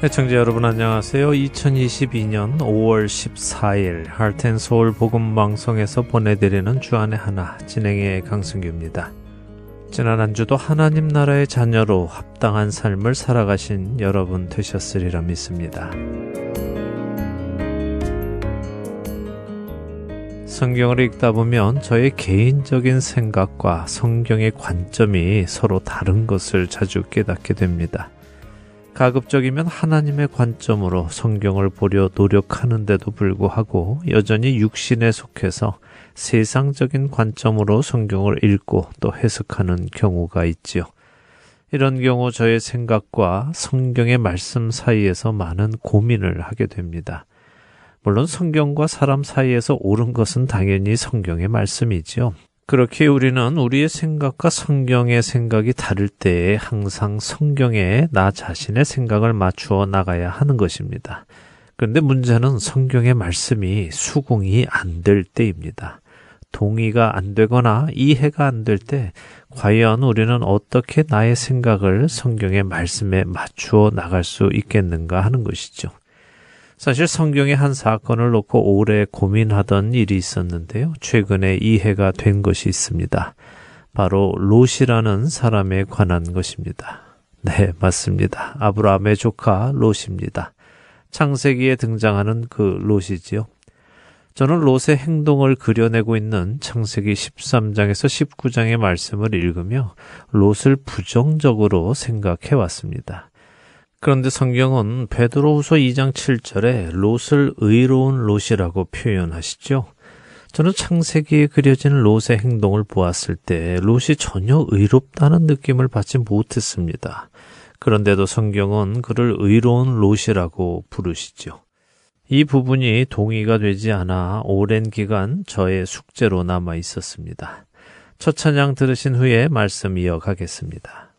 애청자 여러분 안녕하세요. 2022년 5월 14일 할텐 서울 복음 방송에서 보내드리는 주안의 하나 진행의 강승규입니다. 지난 한 주도 하나님 나라의 자녀로 합당한 삶을 살아가신 여러분 되셨으리라 믿습니다. 성경을 읽다 보면 저의 개인적인 생각과 성경의 관점이 서로 다른 것을 자주 깨닫게 됩니다. 가급적이면 하나님의 관점으로 성경을 보려 노력하는데도 불구하고 여전히 육신에 속해서 세상적인 관점으로 성경을 읽고 또 해석하는 경우가 있지요. 이런 경우 저의 생각과 성경의 말씀 사이에서 많은 고민을 하게 됩니다. 물론 성경과 사람 사이에서 옳은 것은 당연히 성경의 말씀이지요. 그렇게 우리는 우리의 생각과 성경의 생각이 다를 때에 항상 성경에 나 자신의 생각을 맞추어 나가야 하는 것입니다. 그런데 문제는 성경의 말씀이 수긍이 안 될 때입니다. 동의가 안 되거나 이해가 안 될 때 과연 우리는 어떻게 나의 생각을 성경의 말씀에 맞추어 나갈 수 있겠는가 하는 것이죠. 사실 성경의 한 사건을 놓고 오래 고민하던 일이 있었는데요. 최근에 이해가 된 것이 있습니다. 바로 롯이라는 사람에 관한 것입니다. 네, 맞습니다. 아브라함의 조카 롯입니다. 창세기에 등장하는 그 롯이지요. 저는 롯의 행동을 그려내고 있는 창세기 13장에서 19장의 말씀을 읽으며 롯을 부정적으로 생각해 왔습니다. 그런데 성경은 베드로후서 2장 7절에 롯을 의로운 롯이라고 표현하시죠. 저는 창세기에 그려진 롯의 행동을 보았을 때 롯이 전혀 의롭다는 느낌을 받지 못했습니다. 그런데도 성경은 그를 의로운 롯이라고 부르시죠. 이 부분이 동의가 되지 않아 오랜 기간 저의 숙제로 남아 있었습니다. 첫 찬양 들으신 후에 말씀 이어가겠습니다.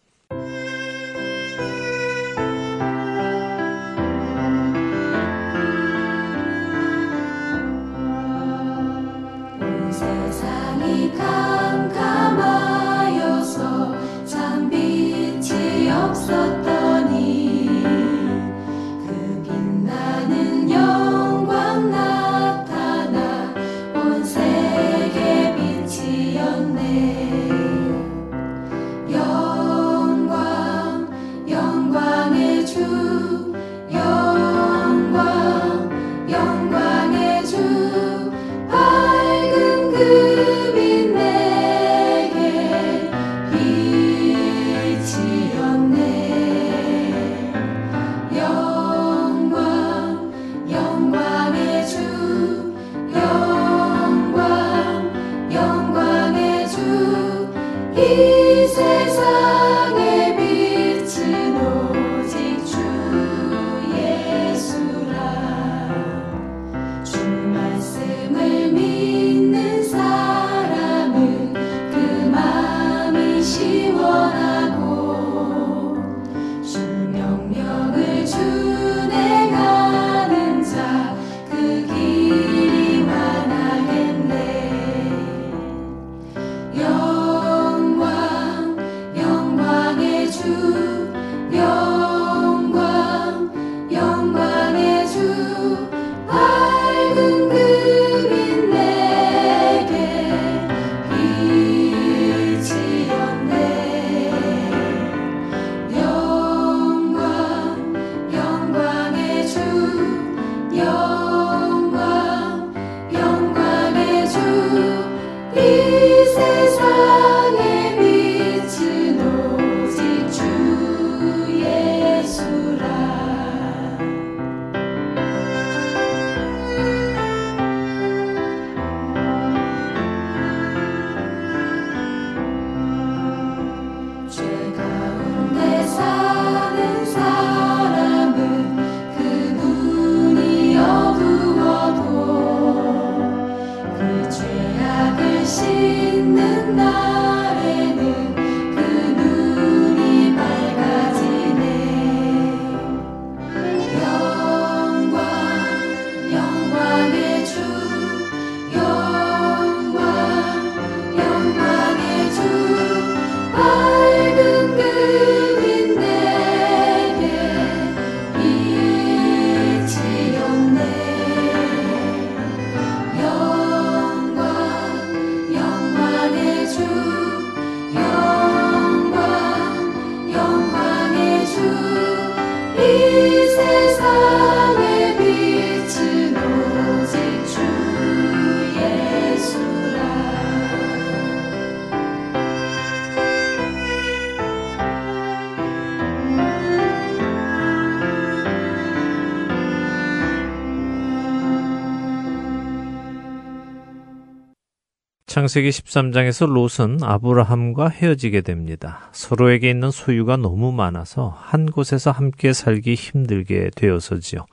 창세기 13장에서 롯은 아브라함과 헤어지게 됩니다. 서로에게 있는 소유가 너무 많아서 한 곳에서 함께 살기 힘들게 되어서지요.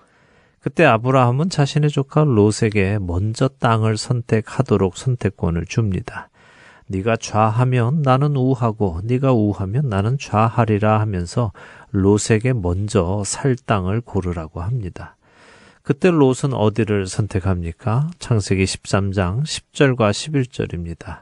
그때 아브라함은 자신의 조카 롯에게 먼저 땅을 선택하도록 선택권을 줍니다. 네가 좌하면 나는 우하고 네가 우하면 나는 좌하리라 하면서 롯에게 먼저 살 땅을 고르라고 합니다. 그때 롯은 어디를 선택합니까? 창세기 13장 10절과 11절입니다.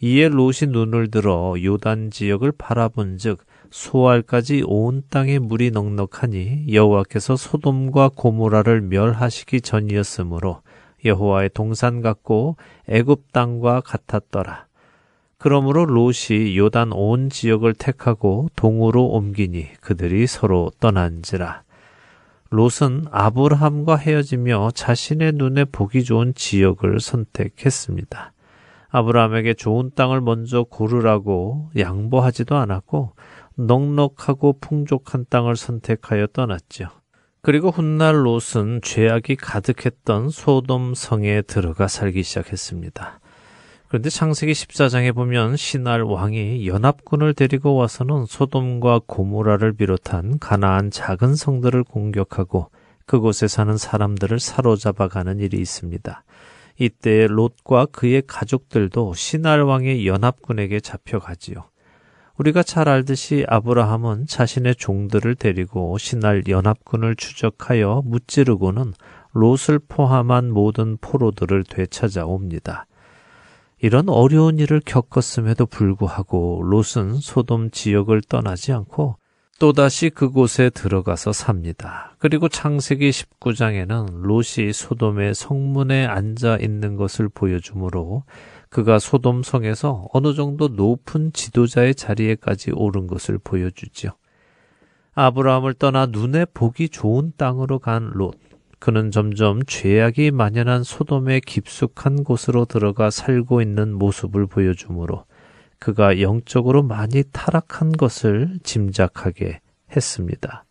이에 롯이 눈을 들어 요단 지역을 바라본즉 소알까지 온 땅에 물이 넉넉하니 여호와께서 소돔과 고모라를 멸하시기 전이었으므로 여호와의 동산 같고 애굽 땅과 같았더라. 그러므로 롯이 요단 온 지역을 택하고 동으로 옮기니 그들이 서로 떠난지라. 롯은 아브라함과 헤어지며 자신의 눈에 보기 좋은 지역을 선택했습니다. 아브라함에게 좋은 땅을 먼저 고르라고 양보하지도 않았고 넉넉하고 풍족한 땅을 선택하여 떠났죠. 그리고 훗날 롯은 죄악이 가득했던 소돔 성에 들어가 살기 시작했습니다. 그런데 창세기 14장에 보면 신할 왕이 연합군을 데리고 와서는 소돔과 고모라를 비롯한 가나안 작은 성들을 공격하고 그곳에 사는 사람들을 사로잡아 가는 일이 있습니다. 이때 롯과 그의 가족들도 신할 왕의 연합군에게 잡혀가지요. 우리가 잘 알듯이 아브라함은 자신의 종들을 데리고 신할 연합군을 추적하여 무찌르고는 롯을 포함한 모든 포로들을 되찾아옵니다. 이런 어려운 일을 겪었음에도 불구하고 롯은 소돔 지역을 떠나지 않고 또다시 그곳에 들어가서 삽니다. 그리고 창세기 19장에는 롯이 소돔의 성문에 앉아 있는 것을 보여주므로 그가 소돔 성에서 어느 정도 높은 지도자의 자리에까지 오른 것을 보여주죠. 아브라함을 떠나 눈에 보기 좋은 땅으로 간 롯. 그는 점점 죄악이 만연한 소돔의 깊숙한 곳으로 들어가 살고 있는 모습을 보여주므로 그가 영적으로 많이 타락한 것을 짐작하게 했습니다.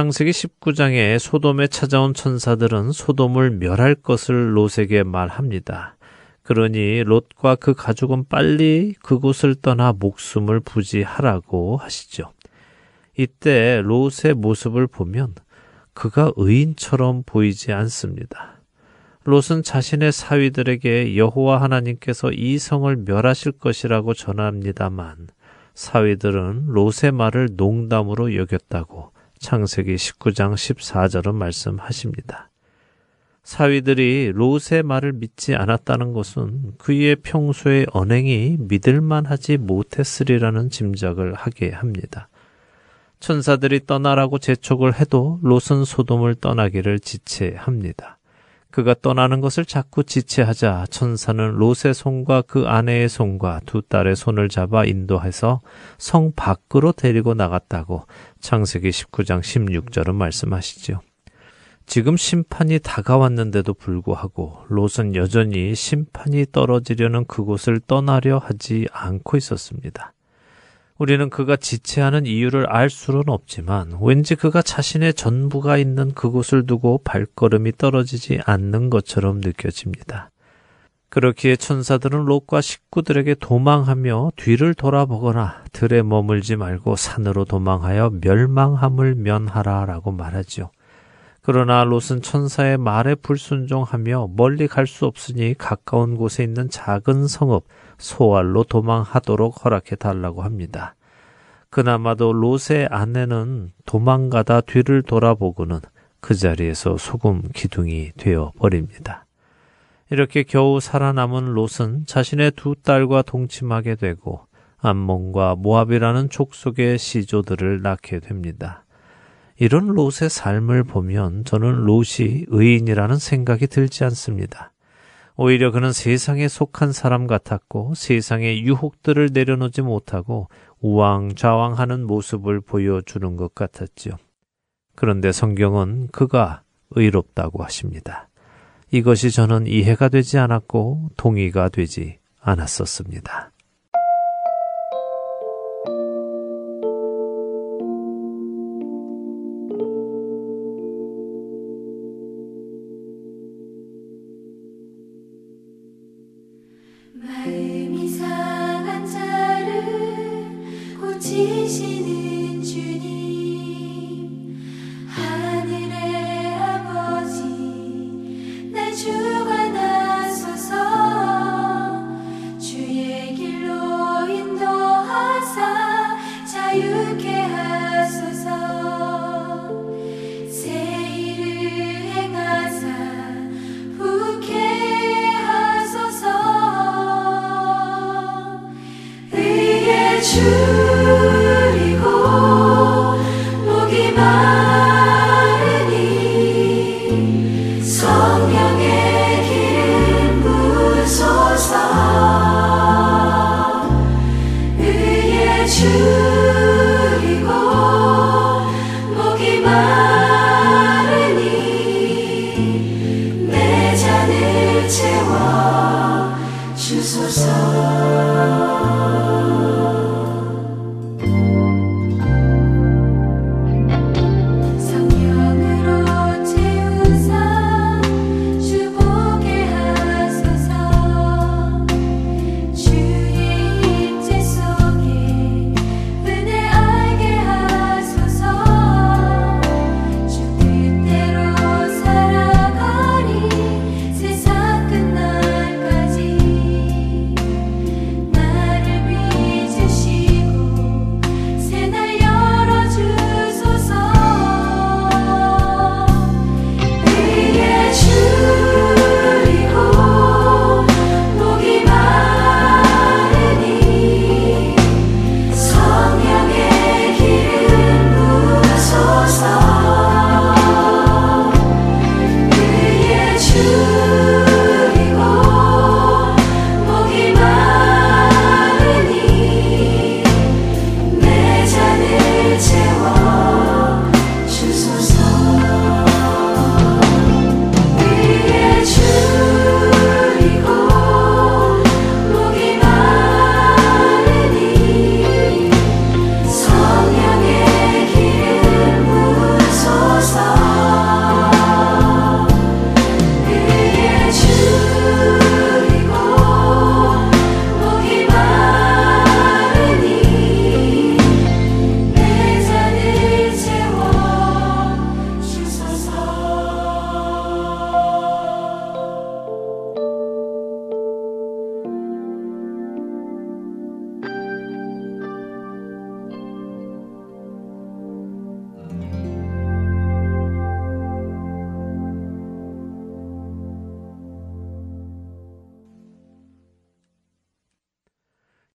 창세기 19장에 소돔에 찾아온 천사들은 소돔을 멸할 것을 롯에게 말합니다. 그러니 롯과 그 가족은 빨리 그곳을 떠나 목숨을 부지하라고 하시죠. 이때 롯의 모습을 보면 그가 의인처럼 보이지 않습니다. 롯은 자신의 사위들에게 여호와 하나님께서 이 성을 멸하실 것이라고 전합니다만 사위들은 롯의 말을 농담으로 여겼다고 창세기 19장 14절은 말씀하십니다. 사위들이 롯의 말을 믿지 않았다는 것은 그의 평소의 언행이 믿을만하지 못했으리라는 짐작을 하게 합니다. 천사들이 떠나라고 재촉을 해도 롯은 소돔을 떠나기를 지체합니다. 그가 떠나는 것을 자꾸 지체하자 천사는 롯의 손과 그 아내의 손과 두 딸의 손을 잡아 인도해서 성 밖으로 데리고 나갔다고 창세기 19장 16절은 말씀하시죠. 지금 심판이 다가왔는데도 불구하고 롯은 여전히 심판이 떨어지려는 그곳을 떠나려 하지 않고 있었습니다. 우리는 그가 지체하는 이유를 알 수는 없지만 왠지 그가 자신의 전부가 있는 그곳을 두고 발걸음이 떨어지지 않는 것처럼 느껴집니다. 그렇기에 천사들은 롯과 식구들에게 도망하며 뒤를 돌아보거나 들에 머물지 말고 산으로 도망하여 멸망함을 면하라라고 말하죠. 그러나 롯은 천사의 말에 불순종하며 멀리 갈 수 없으니 가까운 곳에 있는 작은 성읍 소알로 도망하도록 허락해 달라고 합니다. 그나마도 롯의 아내는 도망가다 뒤를 돌아보고는 그 자리에서 소금 기둥이 되어 버립니다. 이렇게 겨우 살아남은 롯은 자신의 두 딸과 동침하게 되고 암몬과 모압이라는 족속의 시조들을 낳게 됩니다. 이런 롯의 삶을 보면 저는 롯이 의인이라는 생각이 들지 않습니다. 오히려 그는 세상에 속한 사람 같았고 세상의 유혹들을 내려놓지 못하고 우왕좌왕하는 모습을 보여주는 것 같았지요. 그런데 성경은 그가 의롭다고 하십니다. 이것이 저는 이해가 되지 않았고 동의가 되지 않았었습니다.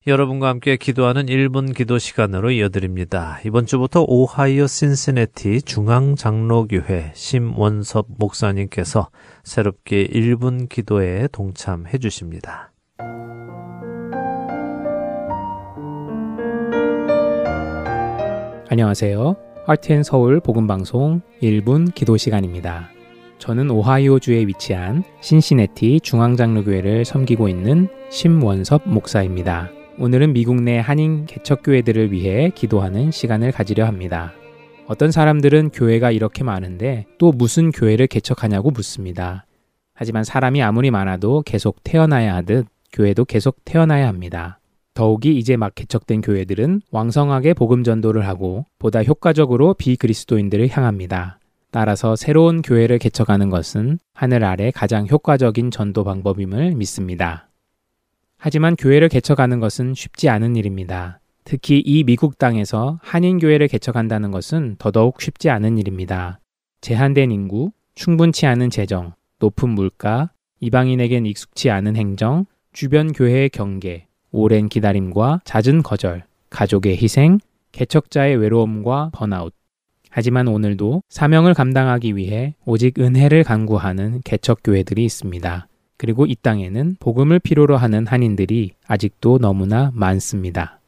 여러분과 함께 기도하는 1분 기도 시간으로 이어드립니다. 이번 주부터 오하이오 신시내티 중앙장로교회 심원섭 목사님께서 새롭게 1분 기도에 동참해 주십니다. 안녕하세요. RTN 서울 복음방송 1분 기도 시간입니다. 저는 오하이오주에 위치한 신시내티 중앙장로교회를 섬기고 있는 심원섭 목사입니다. 오늘은 미국 내 한인 개척교회들을 위해 기도하는 시간을 가지려 합니다. 어떤 사람들은 교회가 이렇게 많은데 또 무슨 교회를 개척하냐고 묻습니다. 하지만 사람이 아무리 많아도 계속 태어나야 하듯 교회도 계속 태어나야 합니다. 더욱이 이제 막 개척된 교회들은 왕성하게 복음 전도를 하고 보다 효과적으로 비그리스도인들을 향합니다. 따라서 새로운 교회를 개척하는 것은 하늘 아래 가장 효과적인 전도 방법임을 믿습니다. 하지만 교회를 개척하는 것은 쉽지 않은 일입니다. 특히 이 미국 땅에서 한인교회를 개척한다는 것은 더더욱 쉽지 않은 일입니다. 제한된 인구, 충분치 않은 재정, 높은 물가, 이방인에겐 익숙치 않은 행정, 주변 교회의 경계, 오랜 기다림과 잦은 거절, 가족의 희생, 개척자의 외로움과 번아웃. 하지만 오늘도 사명을 감당하기 위해 오직 은혜를 간구하는 개척교회들이 있습니다. 그리고 이 땅에는 복음을 필요로 하는 한인들이 아직도 너무나 많습니다.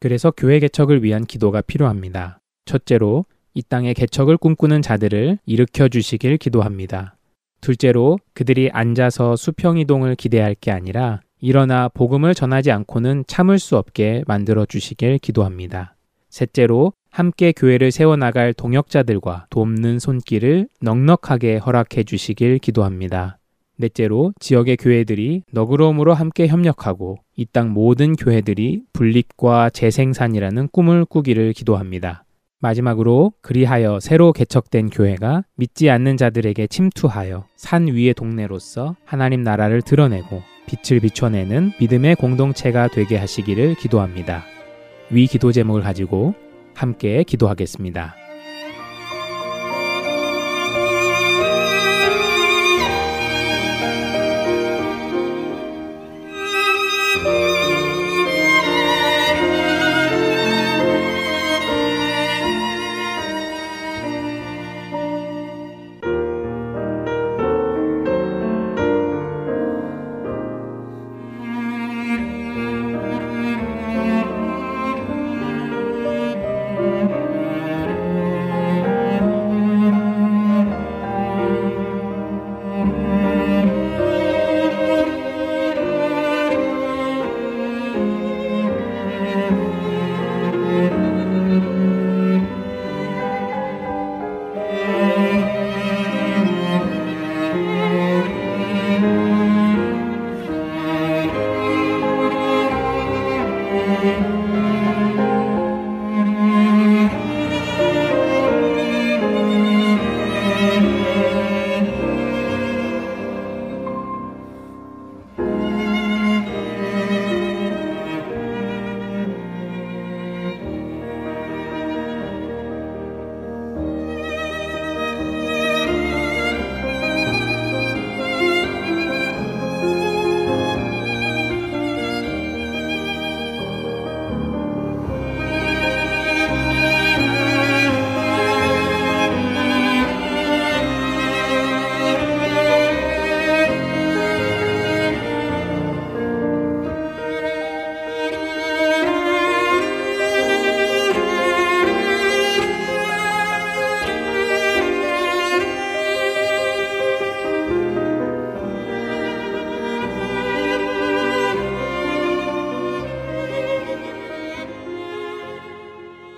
그래서 교회 개척을 위한 기도가 필요합니다. 첫째로 이 땅에 개척을 꿈꾸는 자들을 일으켜 주시길 기도합니다. 둘째로 그들이 앉아서 수평 이동을 기대할 게 아니라 일어나 복음을 전하지 않고는 참을 수 없게 만들어 주시길 기도합니다. 셋째로 함께 교회를 세워 나갈 동역자들과 돕는 손길을 넉넉하게 허락해 주시길 기도합니다. 넷째로 지역의 교회들이 너그러움으로 함께 협력하고 이 땅 모든 교회들이 분립과 재생산이라는 꿈을 꾸기를 기도합니다. 마지막으로 그리하여 새로 개척된 교회가 믿지 않는 자들에게 침투하여 산 위의 동네로서 하나님 나라를 드러내고 빛을 비춰내는 믿음의 공동체가 되게 하시기를 기도합니다. 위 기도 제목을 가지고 함께 기도하겠습니다.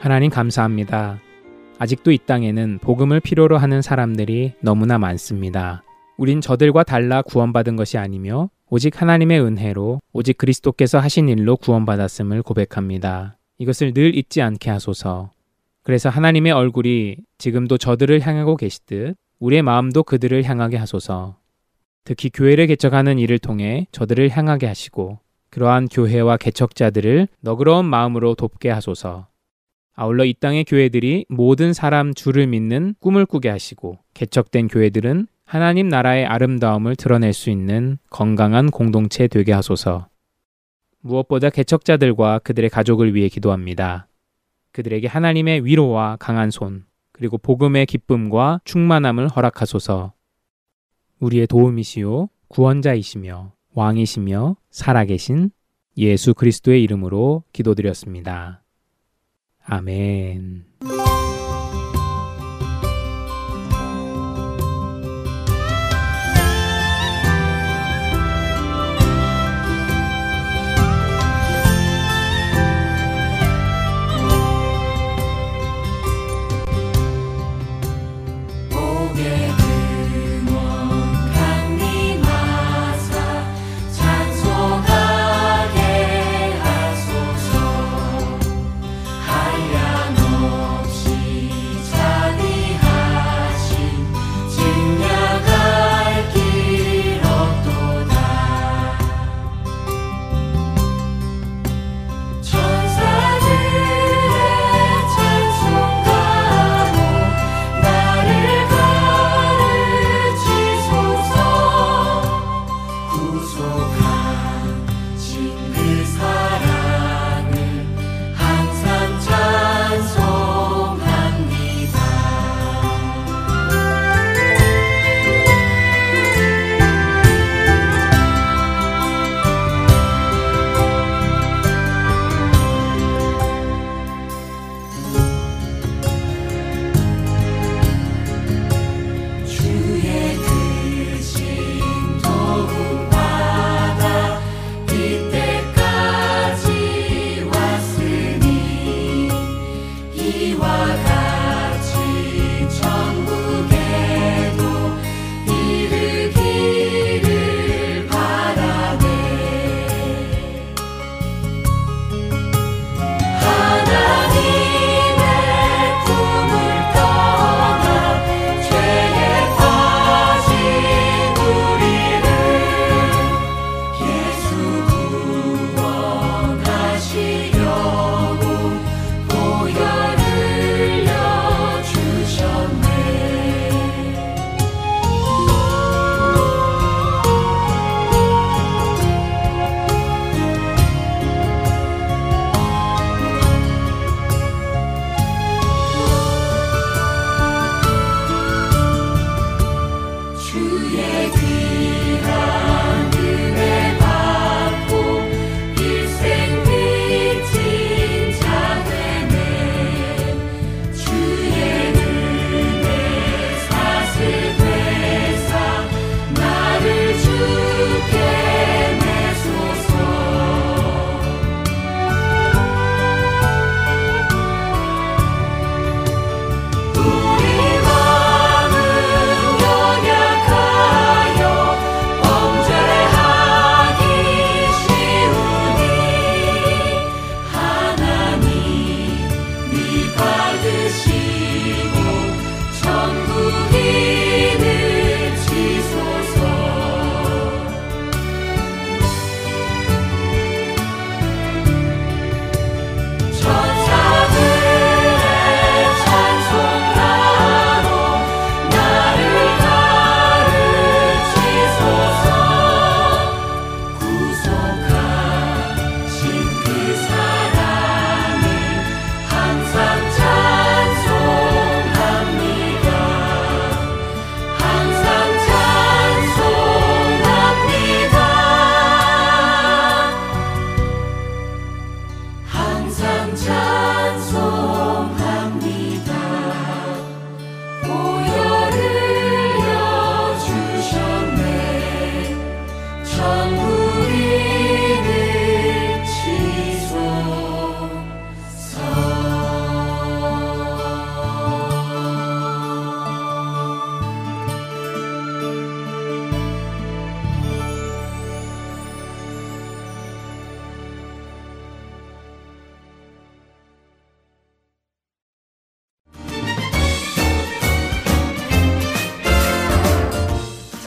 하나님 감사합니다. 아직도 이 땅에는 복음을 필요로 하는 사람들이 너무나 많습니다. 우린 저들과 달라 구원받은 것이 아니며 오직 하나님의 은혜로 오직 그리스도께서 하신 일로 구원받았음을 고백합니다. 이것을 늘 잊지 않게 하소서. 그래서 하나님의 얼굴이 지금도 저들을 향하고 계시듯 우리의 마음도 그들을 향하게 하소서. 특히 교회를 개척하는 일을 통해 저들을 향하게 하시고 그러한 교회와 개척자들을 너그러운 마음으로 돕게 하소서. 아울러 이 땅의 교회들이 모든 사람 주를 믿는 꿈을 꾸게 하시고 개척된 교회들은 하나님 나라의 아름다움을 드러낼 수 있는 건강한 공동체 되게 하소서. 무엇보다 개척자들과 그들의 가족을 위해 기도합니다. 그들에게 하나님의 위로와 강한 손, 그리고 복음의 기쁨과 충만함을 허락하소서. 우리의 도움이시요, 구원자이시며, 왕이시며, 살아계신 예수 그리스도의 이름으로 기도드렸습니다. 아멘.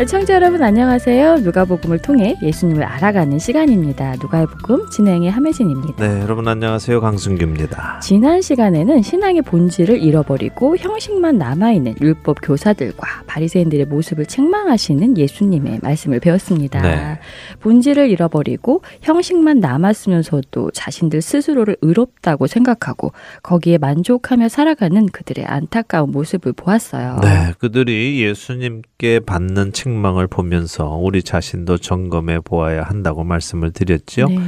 애청자 여러분 안녕하세요. 누가복음을 통해 예수님을 알아가는 시간입니다. 누가의 복음 진행의 함혜진입니다. 네, 여러분 안녕하세요. 강순규입니다. 지난 시간에는 신앙의 본질을 잃어버리고 형식만 남아 있는 율법 교사들과 바리새인들의 모습을 책망하시는 예수님의 말씀을 배웠습니다. 네. 본질을 잃어버리고 형식만 남았으면서도 자신들 스스로를 의롭다고 생각하고 거기에 만족하며 살아가는 그들의 안타까운 모습을 보았어요. 네, 그들이 예수님께 받는 책망을 보면서 우리 자신도 점검해 보아야 한다고 말씀을 드렸죠. 네.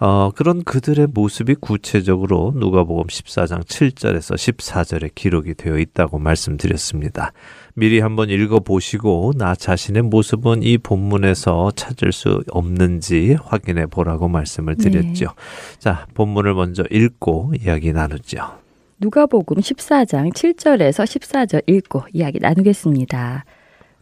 어, 그런 그들의 모습이 구체적으로 누가복음 14장 7절에서 14절에 기록이 되어 있다고 말씀드렸습니다. 미리 한번 읽어 보시고 나 자신의 모습은 이 본문에서 찾을 수 없는지 확인해 보라고 말씀을 드렸죠. 자, 본문을 먼저 읽고 이야기 나누죠. 누가복음 14장 7절에서 14절 읽고 이야기 나누겠습니다.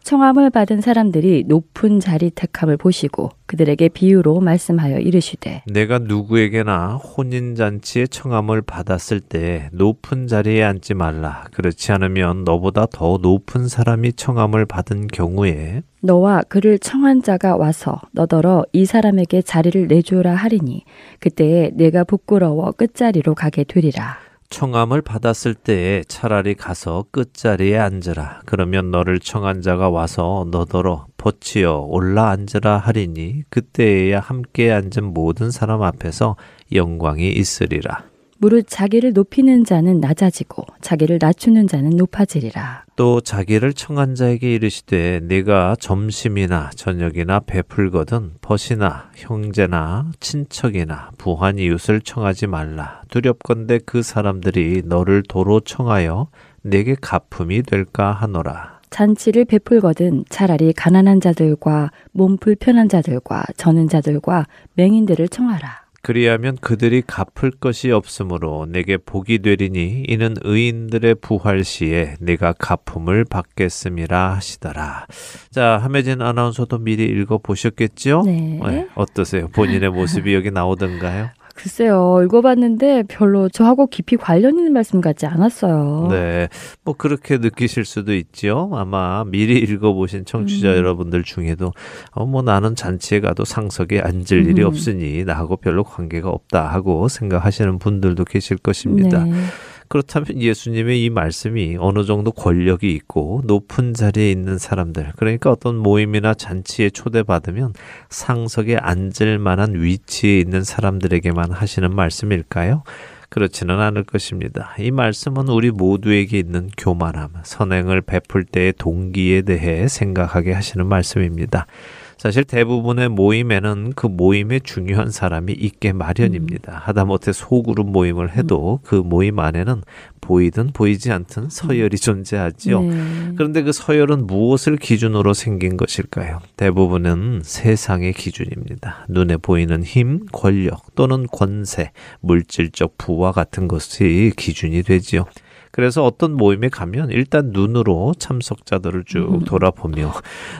청함을 받은 사람들이 높은 자리 택함을 보시고 그들에게 비유로 말씀하여 이르시되 내가 누구에게나 혼인 잔치에 청함을 받았을 때 높은 자리에 앉지 말라. 그렇지 않으면 너보다 더 높은 사람이 청함을 받은 경우에 너와 그를 청한 자가 와서 너더러 이 사람에게 자리를 내주라 하리니 그때에 내가 부끄러워 끝자리로 가게 되리라. 청함을 받았을 때에 차라리 가서 끝자리에 앉으라. 그러면 너를 청한 자가 와서 너더러 버치어 올라 앉으라 하리니 그때에야 함께 앉은 모든 사람 앞에서 영광이 있으리라. 무릇 자기를 높이는 자는 낮아지고 자기를 낮추는 자는 높아지리라. 또 자기를 청한 자에게 이르시되 네가 점심이나 저녁이나 베풀거든 벗이나 형제나 친척이나 부한 이웃을 청하지 말라 두렵건대 그 사람들이 너를 도로 청하여 내게 가품이 될까 하노라 잔치를 베풀거든 차라리 가난한 자들과 몸 불편한 자들과 저는 자들과 맹인들을 청하라. 그리하면 그들이 갚을 것이 없으므로 내게 복이 되리니 이는 의인들의 부활 시에 내가 가품을 받겠음이라 하시더라. 자, 함혜진 아나운서도 미리 읽어 보셨겠죠? 네. 어떠세요? 본인의 모습이 여기 나오던가요? 글쎄요, 읽어봤는데 별로 저하고 깊이 관련 있는 말씀 같지 않았어요. 네. 뭐 그렇게 느끼실 수도 있죠. 아마 미리 읽어보신 청취자 음. 여러분들 중에도 어, 뭐 나는 잔치에 가도 상석에 앉을 일이 음. 없으니 나하고 별로 관계가 없다 하고 생각하시는 분들도 계실 것입니다. 네. 그렇다면 예수님의 이 말씀이 어느 정도 권력이 있고 높은 자리에 있는 사람들, 그러니까 어떤 모임이나 잔치에 초대받으면 상석에 앉을 만한 위치에 있는 사람들에게만 하시는 말씀일까요? 그렇지는 않을 것입니다. 이 말씀은 우리 모두에게 있는 교만함, 선행을 베풀 때의 동기에 대해 생각하게 하시는 말씀입니다. 사실 대부분의 모임에는 그 모임에 중요한 사람이 있게 마련입니다. 하다못해 소그룹 모임을 해도 그 모임 안에는 보이든 보이지 않든 서열이 존재하지요. 네. 그런데 그 서열은 무엇을 기준으로 생긴 것일까요? 대부분은 세상의 기준입니다. 눈에 보이는 힘, 권력 또는 권세, 물질적 부와 같은 것이 기준이 되지요. 그래서 어떤 모임에 가면 일단 눈으로 참석자들을 쭉 음. 돌아보며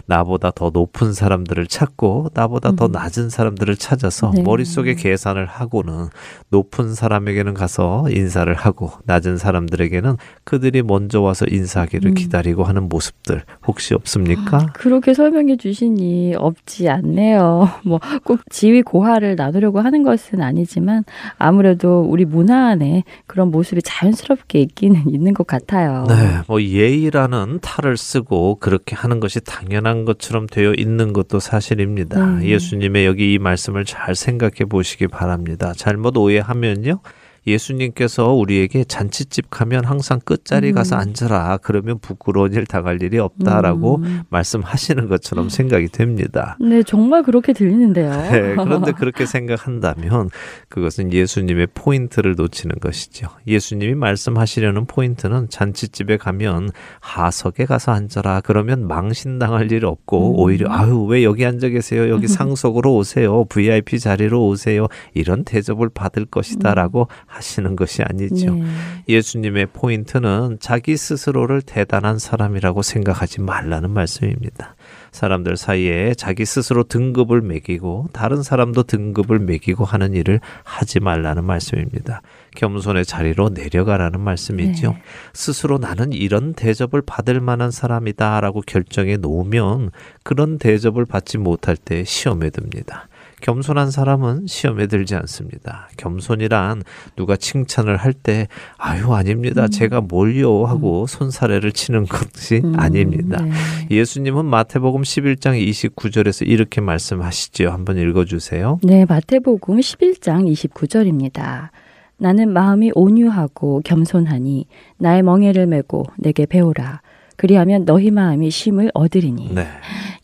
나보다 더 높은 사람들을 찾고 나보다 더 음. 낮은 사람들을 찾아서 네. 머릿속에 계산을 하고는 높은 사람에게는 가서 인사를 하고 낮은 사람들에게는 그들이 먼저 와서 인사하기를 음. 기다리고 하는 모습들 혹시 없습니까? 그렇게 설명해 주시니 없지 않네요. 뭐 꼭 지위 고하를 나누려고 하는 것은 아니지만 아무래도 우리 문화 안에 그런 모습이 자연스럽게 있기는 있는 것 같아요. 네, 뭐 예의라는 탈을 쓰고 그렇게 하는 것이 당연한 것처럼 되어 있는 것도 사실입니다. 네. 예수님의 여기 이 말씀을 잘 생각해 보시기 바랍니다. 잘못 오해하면요. 예수님께서 우리에게 잔치집 가면 항상 끝자리 음. 가서 앉아라. 그러면 부끄러운 일 당할 일이 없다라고 음. 말씀하시는 것처럼 생각이 됩니다. 네, 정말 그렇게 들리는데요. 네, 그런데 그렇게 생각한다면 그것은 예수님의 포인트를 놓치는 것이죠. 예수님이 말씀하시려는 포인트는 잔치집에 가면 하석에 가서 앉아라. 그러면 망신당할 일 없고 음. 오히려 아유 왜 여기 앉아 계세요? 여기 상석으로 오세요. VIP 자리로 오세요. 이런 대접을 받을 것이다라고 하시는 것이 아니죠. 네. 예수님의 포인트는 자기 스스로를 대단한 사람이라고 생각하지 말라는 말씀입니다. 사람들 사이에 자기 스스로 등급을 매기고 다른 사람도 등급을 매기고 하는 일을 하지 말라는 말씀입니다. 겸손의 자리로 내려가라는 말씀이죠. 네. 스스로 나는 이런 대접을 받을 만한 사람이다라고 결정해 놓으면 그런 대접을 받지 못할 때 시험에 듭니다. 겸손한 사람은 시험에 들지 않습니다. 겸손이란 누가 칭찬을 할 때 아유 아닙니다. 음. 제가 뭘요 하고 손사래를 치는 것이 음, 아닙니다. 네. 예수님은 마태복음 11장 29절에서 이렇게 말씀하시지요. 한번 읽어 주세요. 네, 마태복음 11장 29절입니다. 나는 마음이 온유하고 겸손하니 나의 멍에를 메고 내게 배우라. 그리하면 너희 마음이 쉼을 얻으리니. 네.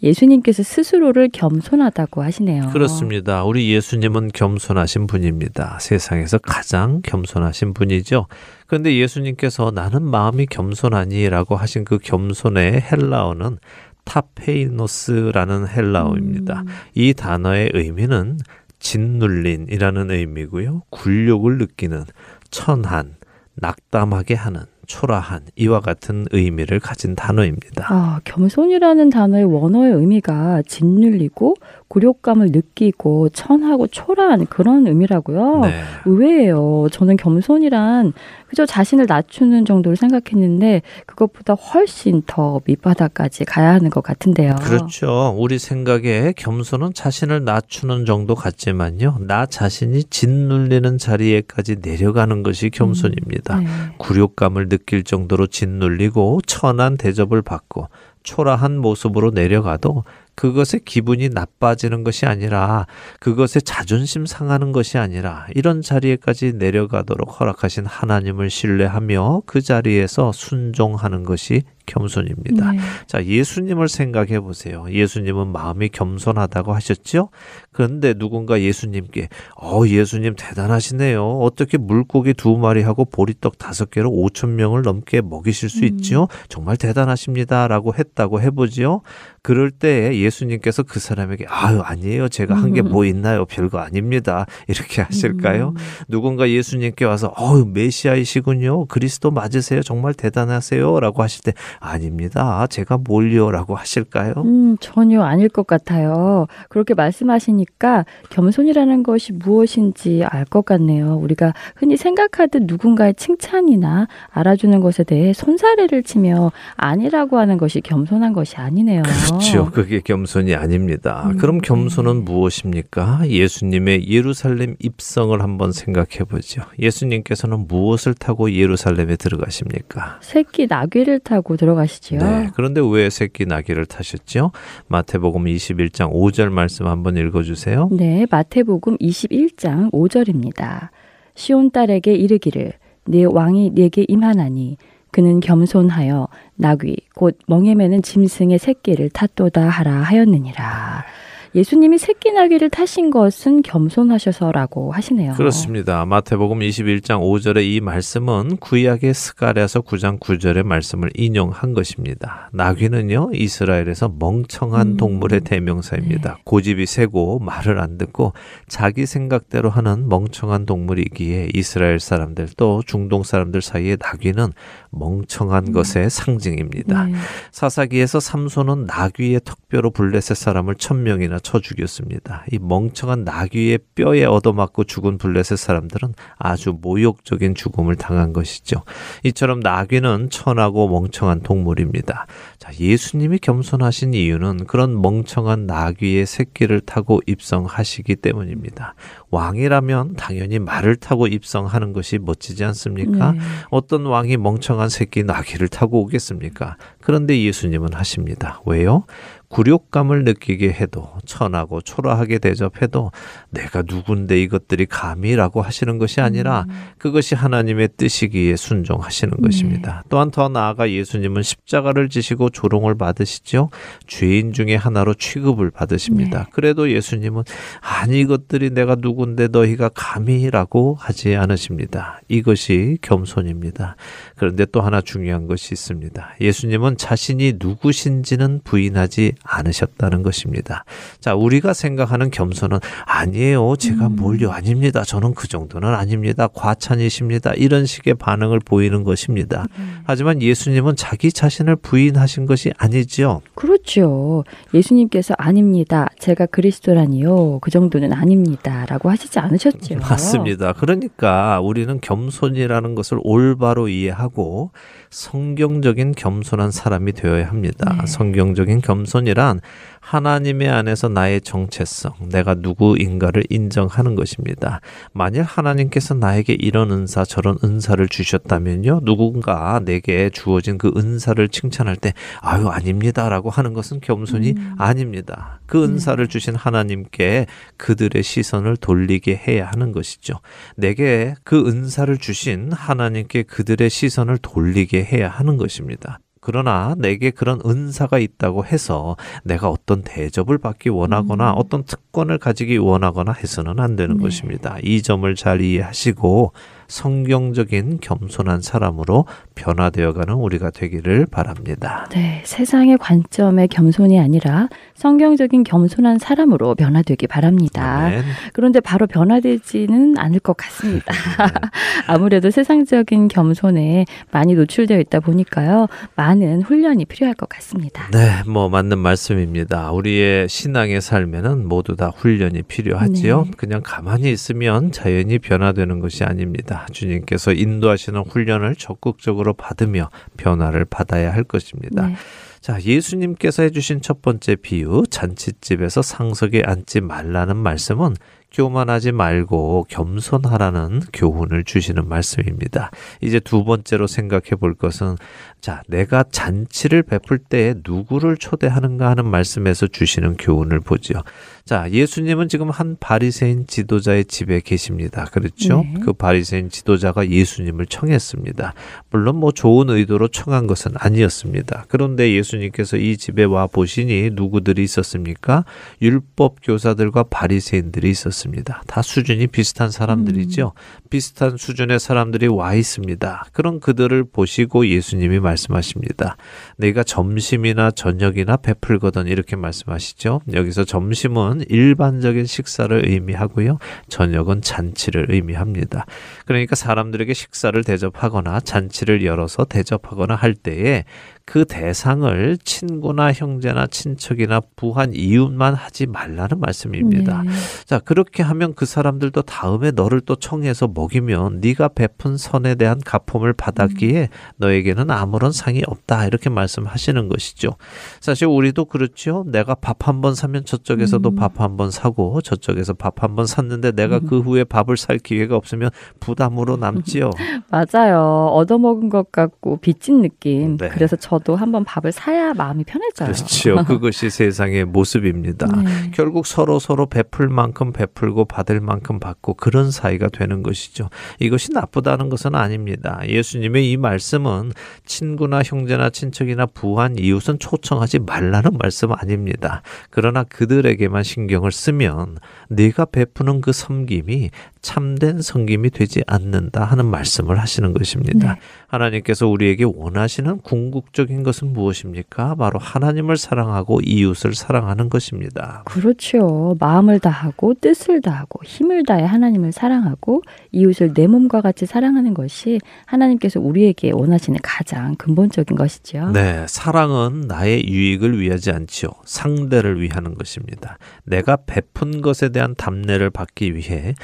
예수님께서 스스로를 겸손하다고 하시네요. 그렇습니다. 우리 예수님은 겸손하신 분입니다. 세상에서 가장 겸손하신 분이죠. 그런데 예수님께서 나는 마음이 겸손하니라고 하신 그 겸손의 헬라어는 타페이노스라는 헬라어입니다. 음. 이 단어의 의미는 짓눌린이라는 의미고요. 굴욕을 느끼는 천한, 낙담하게 하는, 초라한 이와 같은 의미를 가진 단어입니다. 아, 겸손이라는 단어의 원어의 의미가 짓눌리고 굴욕감을 느끼고 천하고 초라한 그런 의미라고요. 네. 의외예요. 저는 겸손이란 그저 자신을 낮추는 정도로 생각했는데 그것보다 훨씬 더 밑바닥까지 가야 하는 것 같은데요. 그렇죠. 우리 생각에 겸손은 자신을 낮추는 정도 같지만요. 나 자신이 짓눌리는 자리에까지 내려가는 것이 겸손입니다. 네. 굴욕감을 느낄 정도로 짓눌리고 천한 대접을 받고 초라한 모습으로 내려가도 그것에 기분이 나빠지는 것이 아니라 그것에 자존심 상하는 것이 아니라 이런 자리에까지 내려가도록 허락하신 하나님을 신뢰하며 그 자리에서 순종하는 것이 겸손입니다. 네. 자, 예수님을 생각해 보세요. 예수님은 마음이 겸손하다고 하셨죠? 그런데 누군가 예수님께, 어, 예수님 대단하시네요. 어떻게 물고기 두 마리하고 보리떡 다섯 개로 오천 명을 넘게 먹이실 수 음. 있지요? 정말 대단하십니다. 라고 했다고 해보지요? 그럴 때 예수님께서 그 사람에게, 아유, 아니에요. 제가 한 게 뭐 있나요? 별거 아닙니다. 이렇게 하실까요? 음. 누군가 예수님께 와서 어우 메시아이시군요 그리스도 맞으세요 정말 대단하세요라고 하실 때 아닙니다 제가 뭘요라고 하실까요? 음, 전혀 아닐 것 같아요. 그렇게 말씀하시니까 겸손이라는 것이 무엇인지 알 것 같네요. 우리가 흔히 생각하듯 누군가의 칭찬이나 알아주는 것에 대해 손사래를 치며 아니라고 하는 것이 겸손한 것이 아니네요. 그렇죠 그게 겸손이 아닙니다 음, 그럼 겸손은 무엇입니까? 예수님의 예루살렘 입성을 한번 생각해 보죠 예수님께서는 무엇을 타고 예루살렘에 들어가십니까? 새끼 나귀를 타고 들어가시지요. 네. 그런데 왜 새끼 나귀를 타셨죠? 마태복음 21장 5절 말씀 한번 읽어 주세요. 네, 마태복음 21장 5절입니다. 시온 딸에게 이르기를 네 왕이 네게 임하나니 그는 겸손하여 나귀 곧 멍에 매는 짐승의 새끼를 탔도다 하라 하였느니라. 예수님이 새끼 나귀를 타신 것은 겸손하셔서라고 하시네요. 그렇습니다. 마태복음 21장 5절의 이 말씀은 구약의 스가랴서 9장 9절의 말씀을 인용한 것입니다. 나귀는요 이스라엘에서 멍청한 음. 동물의 대명사입니다. 네. 고집이 세고 말을 안 듣고 자기 생각대로 하는 멍청한 동물이기에 이스라엘 사람들 또 중동 사람들 사이에 나귀는 멍청한 것의 상징입니다. 네. 사사기에서 삼손은 나귀의 턱뼈로 블레셋 사람을 천 명이나 쳐 죽였습니다. 이 멍청한 나귀의 뼈에 얻어맞고 죽은 블레셋 사람들은 아주 모욕적인 죽음을 당한 것이죠. 이처럼 나귀는 천하고 멍청한 동물입니다. 자, 예수님이 겸손하신 이유는 그런 멍청한 나귀의 새끼를 타고 입성하시기 때문입니다. 왕이라면 당연히 말을 타고 입성하는 것이 멋지지 않습니까? 네. 어떤 왕이 멍청한 새끼 나귀를 타고 오겠습니까? 그런데 예수님은 하십니다. 왜요? 굴욕감을 느끼게 해도 천하고 초라하게 대접해도 내가 누군데 이것들이 감히라고 하시는 것이 아니라 그것이 하나님의 뜻이기에 순종하시는 것입니다. 또한 더 나아가 예수님은 십자가를 지시고 조롱을 받으시죠. 죄인 중에 하나로 취급을 받으십니다. 그래도 예수님은 아니 이것들이 내가 누군데 너희가 감히라고 하지 않으십니다. 이것이 겸손입니다. 그런데 또 하나 중요한 것이 있습니다. 예수님은 자신이 누구신지는 부인하지 않으셨다는 것입니다. 자, 우리가 생각하는 겸손은 아니에요. 제가 뭘요? 아닙니다. 저는 그 정도는 아닙니다. 과찬이십니다. 이런 식의 반응을 보이는 것입니다. 하지만 예수님은 자기 자신을 부인하신 것이 아니지요. 그렇죠. 예수님께서 아닙니다. 제가 그리스도라니요. 그 정도는 아닙니다라고 하시지 않으셨죠. 맞습니다. 그러니까 우리는 겸손이라는 것을 올바로 이해하고 성경적인 겸손한 사람이 되어야 합니다. 네. 성경적인 겸손이란 하나님의 안에서 나의 정체성, 내가 누구인가를 인정하는 것입니다. 만일 하나님께서 나에게 이런 은사, 저런 은사를 주셨다면요, 누군가 내게 주어진 그 은사를 칭찬할 때, 아유, 아닙니다라고 하는 것은 겸손이 아닙니다. 그 은사를 주신 하나님께 그들의 시선을 돌리게 해야 하는 것이죠. 내게 그 은사를 주신 하나님께 그들의 시선을 돌리게 해야 하는 것입니다. 그러나 내게 그런 은사가 있다고 해서 내가 어떤 대접을 받기 원하거나 어떤 특권을 가지기 원하거나 해서는 안 되는 네. 것입니다. 이 점을 잘 이해하시고 성경적인 겸손한 사람으로 변화되어가는 우리가 되기를 바랍니다. 네, 세상의 관점의 겸손이 아니라 성경적인 겸손한 사람으로 변화되기 바랍니다. 아멘. 그런데 바로 변화되지는 않을 것 같습니다. 아무래도 세상적인 겸손에 많이 노출되어 있다 보니까요. 많은 훈련이 필요할 것 같습니다. 네, 뭐 맞는 말씀입니다. 우리의 신앙의 삶에는 모두 다 훈련이 필요하지요. 네. 그냥 가만히 있으면 자연히 변화되는 것이 아닙니다. 주님께서 인도하시는 훈련을 적극적으로 받으며 변화를 받아야 할 것입니다. 네. 자, 예수님께서 해주신 첫 번째 비유, 잔치집에서 상석에 앉지 말라는 말씀은 교만하지 말고 겸손하라는 교훈을 주시는 말씀입니다. 이제 두 번째로 생각해 볼 것은 자, 내가 잔치를 베풀 때에 누구를 초대하는가 하는 말씀에서 주시는 교훈을 보지요. 자, 예수님은 지금 한 바리새인 지도자의 집에 계십니다. 그렇죠? 네. 그 바리새인 지도자가 예수님을 청했습니다. 물론 뭐 좋은 의도로 청한 것은 아니었습니다. 그런데 예수님께서 이 집에 와 보시니 누구들이 있었습니까? 율법 교사들과 바리새인들이 있었습니다. 다 수준이 비슷한 사람들이죠. 비슷한 수준의 사람들이 와 있습니다. 그런 그들을 보시고 예수님이 말씀하십니다. 내가 점심이나 저녁이나 베풀거든 이렇게 말씀하시죠. 여기서 점심은 일반적인 식사를 의미하고요. 저녁은 잔치를 의미합니다. 그러니까 사람들에게 식사를 대접하거나 잔치를 열어서 대접하거나 할 때에 그 대상을 친구나 형제나 친척이나 부한 이웃만 하지 말라는 말씀입니다. 네. 자 그렇게 하면 그 사람들도 다음에 너를 또 청해서 먹이면 네가 베푼 선에 대한 가품을 받았기에 너에게는 아무런 상이 없다 이렇게 말씀하시는 것이죠. 사실 우리도 그렇죠. 내가 밥 한 번 사면 저쪽에서도 음. 밥한 번 사고 저쪽에서 밥 한 번 샀는데 내가 그 후에 밥을 살 기회가 없으면 부담으로 남지요. 맞아요. 얻어먹은 것 같고 빚진 느낌. 네. 그래서 저도 한번 밥을 사야 마음이 편해져요. 그렇죠. 그것이 세상의 모습입니다. 네. 결국 서로 서로 베풀 만큼 베풀고 받을 만큼 받고 그런 사이가 되는 것이죠. 이것이 나쁘다는 것은 아닙니다. 예수님의 이 말씀은 친구나 형제나 친척이나 부한 이웃은 초청하지 말라는 말씀 아닙니다. 그러나 그들에게만 신경을 쓰면 네가 베푸는 그 섬김이 참된 섬김이 되지 않는다 하는 말씀을 하시는 것입니다. 네. 하나님께서 우리에게 원하시는 궁극적인 것은 무엇입니까? 바로 하나님을 사랑하고 이웃을 사랑하는 것입니다. 그렇죠. 마음을 다하고 뜻을 다하고 힘을 다해 하나님을 사랑하고 이웃을 내 몸과 같이 사랑하는 것이 하나님께서 우리에게 원하시는 가장 근본적인 것이죠. 네, 사랑은 나의 유익을 위하지 않지요. 상대를 위하는 것입니다. 내가 베푼 것에 대한 답례를 받기 위해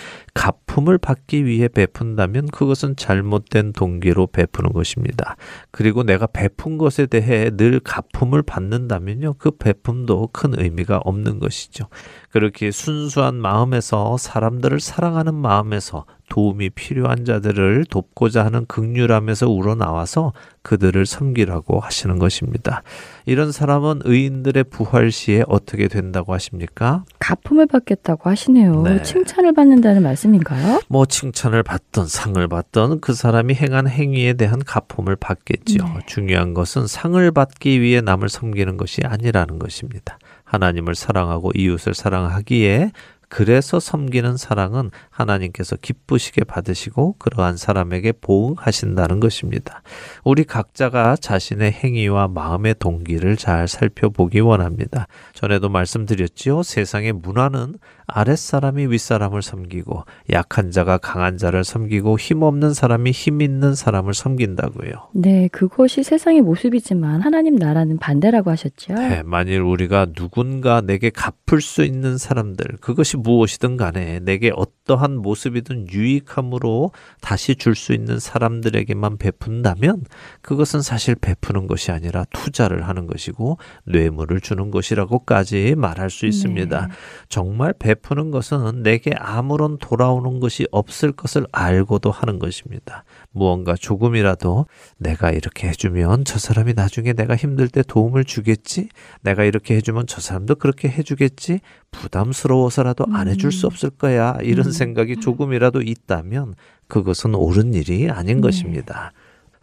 가품을 받기 위해 베푼다면 그것은 잘못된 동기로 베푸는 것입니다. 그리고 내가 베푼 것에 대해 늘 가품을 받는다면요. 그 베품도 큰 의미가 없는 것이죠. 그렇게 순수한 마음에서 사람들을 사랑하는 마음에서 도움이 필요한 자들을 돕고자 하는 극률함에서 우러나와서 그들을 섬기라고 하시는 것입니다. 이런 사람은 의인들의 부활 시에 어떻게 된다고 하십니까? 가품을 받겠다고 하시네요. 네. 칭찬을 받는다는 말씀인가요? 뭐 칭찬을 받던 상을 받던 그 사람이 행한 행위에 대한 가품을 받겠지요. 네. 중요한 것은 상을 받기 위해 남을 섬기는 것이 아니라는 것입니다. 하나님을 사랑하고 이웃을 사랑하기에 그래서 섬기는 사랑은 하나님께서 기쁘시게 받으시고 그러한 사람에게 보응하신다는 것입니다. 우리 각자가 자신의 행위와 마음의 동기를 잘 살펴보기 원합니다. 전에도 말씀드렸지요. 세상의 문화는 아랫사람이 윗사람을 섬기고 약한 자가 강한 자를 섬기고 힘없는 사람이 힘 있는 사람을 섬긴다고요. 네, 그것이 세상의 모습이지만 하나님 나라는 반대라고 하셨죠. 네, 만일 우리가 누군가 내게 갚을 수 있는 사람들, 그것이 무엇이든 간에 내게 어떠한 모습이든 유익함으로 다시 줄 수 있는 사람들에게만 베푼다면 그것은 사실 베푸는 것이 아니라 투자를 하는 것이고 뇌물을 주는 것이라고까지 말할 수 있습니다. 네. 정말 베 푸는 것은 내게 아무런 돌아오는 것이 없을 것을 알고도 하는 것입니다. 무언가 조금이라도 내가 이렇게 해주면 저 사람이 나중에 내가 힘들 때 도움을 주겠지? 내가 이렇게 해주면 저 사람도 그렇게 해주겠지? 부담스러워서라도 안 해줄 수 음. 없을 거야. 이런 음. 생각이 조금이라도 있다면 그것은 옳은 일이 아닌 네. 것입니다.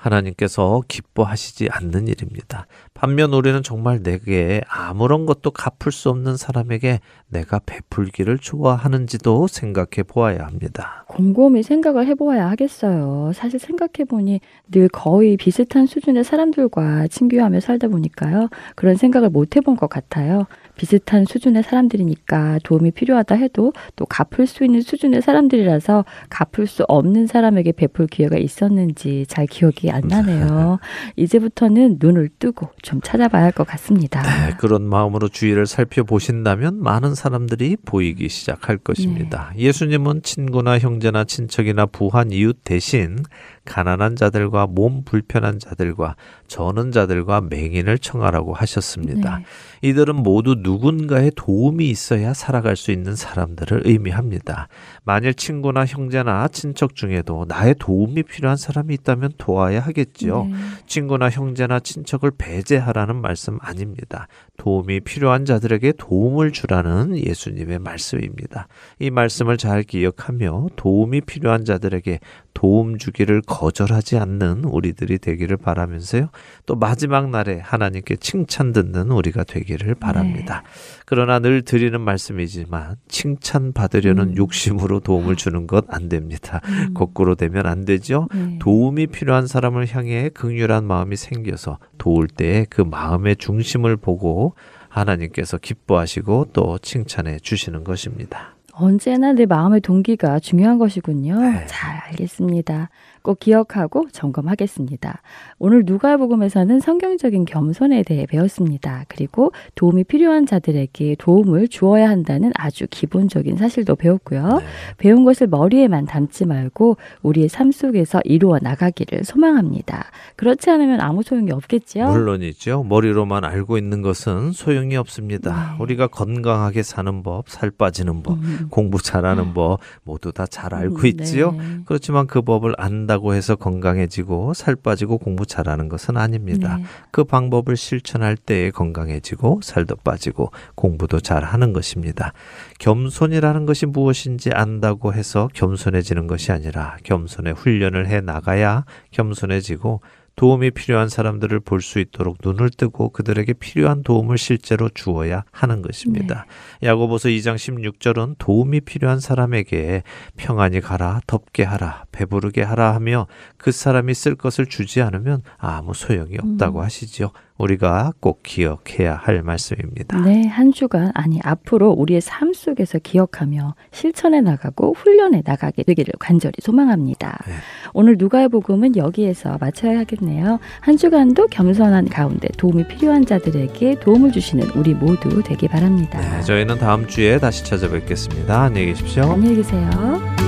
하나님께서 기뻐하시지 않는 일입니다. 반면 우리는 정말 내게 아무런 것도 갚을 수 없는 사람에게 내가 베풀기를 좋아하는지도 생각해 보아야 합니다. 곰곰이 생각을 해 보아야 하겠어요. 사실 생각해 보니 늘 거의 비슷한 수준의 사람들과 친교하며 살다 보니까요. 그런 생각을 못 해본 것 같아요. 비슷한 수준의 사람들이니까 도움이 필요하다 해도 또 갚을 수 있는 수준의 사람들이라서 갚을 수 없는 사람에게 베풀 기회가 있었는지 잘 기억이 안 나네요. 이제부터는 눈을 뜨고 좀 찾아봐야 할 것 같습니다. 네, 그런 마음으로 주위를 살펴보신다면 많은 사람들이 보이기 시작할 것입니다. 예수님은 친구나 형제나 친척이나 부한 이웃 대신 가난한 자들과 몸 불편한 자들과 저는 자들과 맹인을 청하라고 하셨습니다. 네. 이들은 모두 누군가의 도움이 있어야 살아갈 수 있는 사람들을 의미합니다. 만일 친구나 형제나 친척 중에도 나의 도움이 필요한 사람이 있다면 도와야 하겠지요. 네. 친구나 형제나 친척을 배제하라는 말씀 아닙니다. 도움이 필요한 자들에게 도움을 주라는 예수님의 말씀입니다. 이 말씀을 잘 기억하며 도움이 필요한 자들에게 도움 주기를 거절하지 않는 우리들이 되기를 바라면서요. 또 마지막 날에 하나님께 칭찬 듣는 우리가 되기를 바랍니다. 그러나 늘 드리는 말씀이지만 칭찬 받으려는 음. 욕심으로 도움을 주는 것 안 됩니다. 음. 거꾸로 되면 안 되죠. 네. 도움이 필요한 사람을 향해 극률한 마음이 생겨서 도울 때에 그 마음의 중심을 보고 하나님께서 기뻐하시고 또 칭찬해 주시는 것입니다. 언제나 내 마음의 동기가 중요한 것이군요. 네. 잘 알겠습니다. 꼭 기억하고 점검하겠습니다. 오늘 누가복음에서는 성경적인 겸손에 대해 배웠습니다. 그리고 도움이 필요한 자들에게 도움을 주어야 한다는 아주 기본적인 사실도 배웠고요. 네. 배운 것을 머리에만 담지 말고 우리의 삶 속에서 이루어 나가기를 소망합니다. 그렇지 않으면 아무 소용이 없겠지요. 물론이죠. 머리로만 알고 있는 것은 소용이 없습니다. 네. 우리가 건강하게 사는 법, 살 빠지는 법, 음. 공부 잘하는 법 모두 다 잘 알고 음, 있지요. 네. 그렇지만 그 법을 안다 한다고 해서 건강해지고 살 빠지고 공부 잘하는 것은 아닙니다. 네. 그 방법을 실천할 때에 건강해지고 살도 빠지고 공부도 잘하는 것입니다. 겸손이라는 것이 무엇인지 안다고 해서 겸손해지는 것이 아니라 겸손의 훈련을 해 나가야 겸손해지고 도움이 필요한 사람들을 볼 수 있도록 눈을 뜨고 그들에게 필요한 도움을 실제로 주어야 하는 것입니다. 야고보서 2장 16절은 도움이 필요한 사람에게 평안히 가라, 덥게 하라, 배부르게 하라 하며 그 사람이 쓸 것을 주지 않으면 아무 소용이 없다고 음. 하시죠. 우리가 꼭 기억해야 할 말씀입니다. 네, 한 주간 아니 앞으로 우리의 삶 속에서 기억하며 실천해 나가고 훈련해 나가게 되기를 간절히 소망합니다. 네. 오늘 누가의 복음은 여기에서 마쳐야 하겠네요. 한 주간도 겸손한 가운데 도움이 필요한 자들에게 도움을 주시는 우리 모두 되기 바랍니다. 네, 저희는 다음 주에 다시 찾아뵙겠습니다. 안녕히 계십시오. 안녕히 계세요.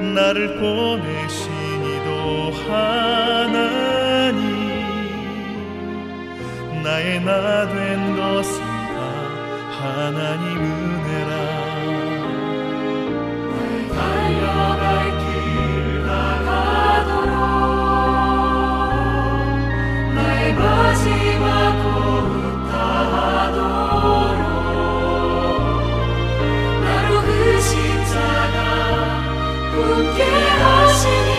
나를 보내신 이도 하나님. 나의 나 된 것은 다 하나님 은혜라. 마지막 품게 하시니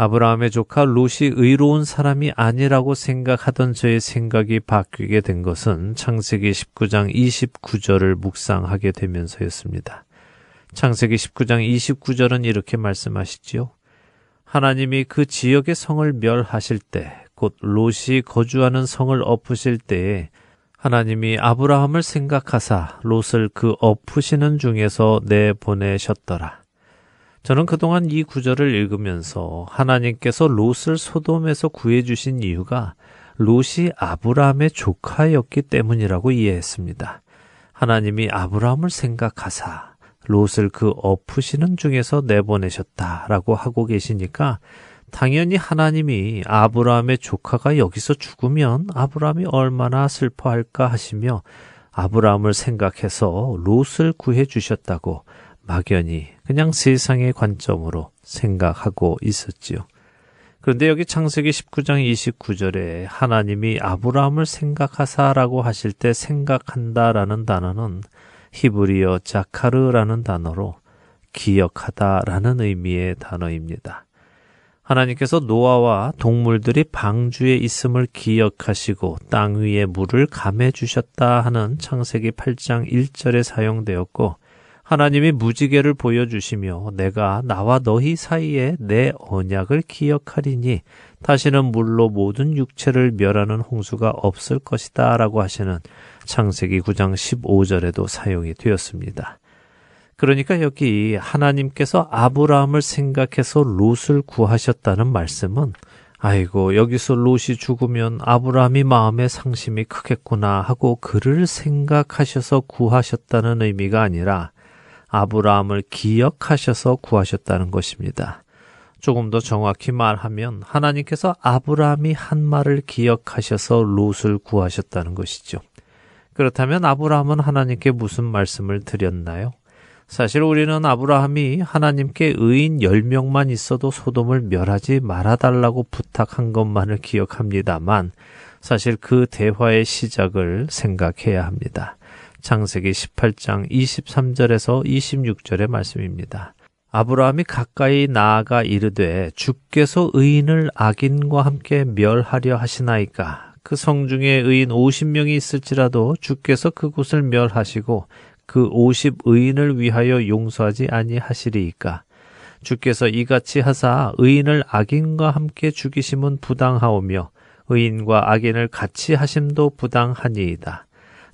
아브라함의 조카 롯이 의로운 사람이 아니라고 생각하던 저의 생각이 바뀌게 된 것은 창세기 19장 29절을 묵상하게 되면서였습니다. 창세기 19장 29절은 이렇게 말씀하시지요. 하나님이 그 지역의 성을 멸하실 때, 곧 롯이 거주하는 성을 엎으실 때에 하나님이 아브라함을 생각하사 롯을 그 엎으시는 중에서 내보내셨더라. 저는 그동안 이 구절을 읽으면서 하나님께서 롯을 소돔에서 구해주신 이유가 롯이 아브라함의 조카였기 때문이라고 이해했습니다. 하나님이 아브라함을 생각하사 롯을 그 엎으시는 중에서 내보내셨다라고 하고 계시니까 당연히 하나님이 아브라함의 조카가 여기서 죽으면 아브라함이 얼마나 슬퍼할까 하시며 아브라함을 생각해서 롯을 구해 주셨다고 막연히 그냥 세상의 관점으로 생각하고 있었지요. 그런데 여기 창세기 19장 29절에 하나님이 아브라함을 생각하사라고 하실 때 생각한다라는 단어는 히브리어 자카르라는 단어로 기억하다라는 의미의 단어입니다. 하나님께서 노아와 동물들이 방주에 있음을 기억하시고 땅 위에 물을 감해 주셨다 하는 창세기 8장 1절에 사용되었고 하나님이 무지개를 보여주시며 내가 나와 너희 사이에 내 언약을 기억하리니 다시는 물로 모든 육체를 멸하는 홍수가 없을 것이다 라고 하시는 창세기 9장 15절에도 사용이 되었습니다. 그러니까 여기 하나님께서 아브라함을 생각해서 롯을 구하셨다는 말씀은 아이고 여기서 롯이 죽으면 아브라함이 마음의 상심이 크겠구나 하고 그를 생각하셔서 구하셨다는 의미가 아니라 아브라함을 기억하셔서 구하셨다는 것입니다. 조금 더 정확히 말하면 하나님께서 아브라함이 한 말을 기억하셔서 롯을 구하셨다는 것이죠. 그렇다면 아브라함은 하나님께 무슨 말씀을 드렸나요? 사실 우리는 아브라함이 하나님께 의인 10명만 있어도 소돔을 멸하지 말아달라고 부탁한 것만을 기억합니다만 사실 그 대화의 시작을 생각해야 합니다. 창세기 18장 23절에서 26절의 말씀입니다. 아브라함이 가까이 나아가 이르되 주께서 의인을 악인과 함께 멸하려 하시나이까 그 성중에 의인 50명이 있을지라도 주께서 그곳을 멸하시고 그 50의인을 위하여 용서하지 아니하시리이까 주께서 이같이 하사 의인을 악인과 함께 죽이심은 부당하오며 의인과 악인을 같이 하심도 부당하니이다.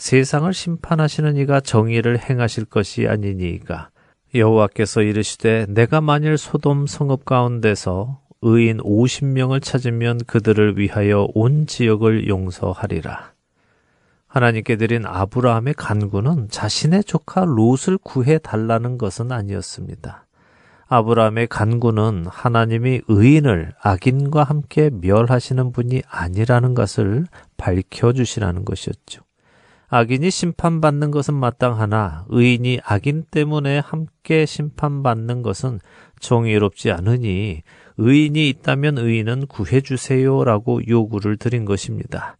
세상을 심판하시는 이가 정의를 행하실 것이 아니니이까 여호와께서 이르시되 내가 만일 소돔 성읍 가운데서 의인 50명을 찾으면 그들을 위하여 온 지역을 용서하리라. 하나님께 드린 아브라함의 간구는 자신의 조카 롯을 구해 달라는 것은 아니었습니다. 아브라함의 간구는 하나님이 의인을 악인과 함께 멸하시는 분이 아니라는 것을 밝혀 주시라는 것이었죠. 악인이 심판받는 것은 마땅하나 의인이 악인 때문에 함께 심판받는 것은 정의롭지 않으니 의인이 있다면 의인은 구해주세요라고 요구를 드린 것입니다.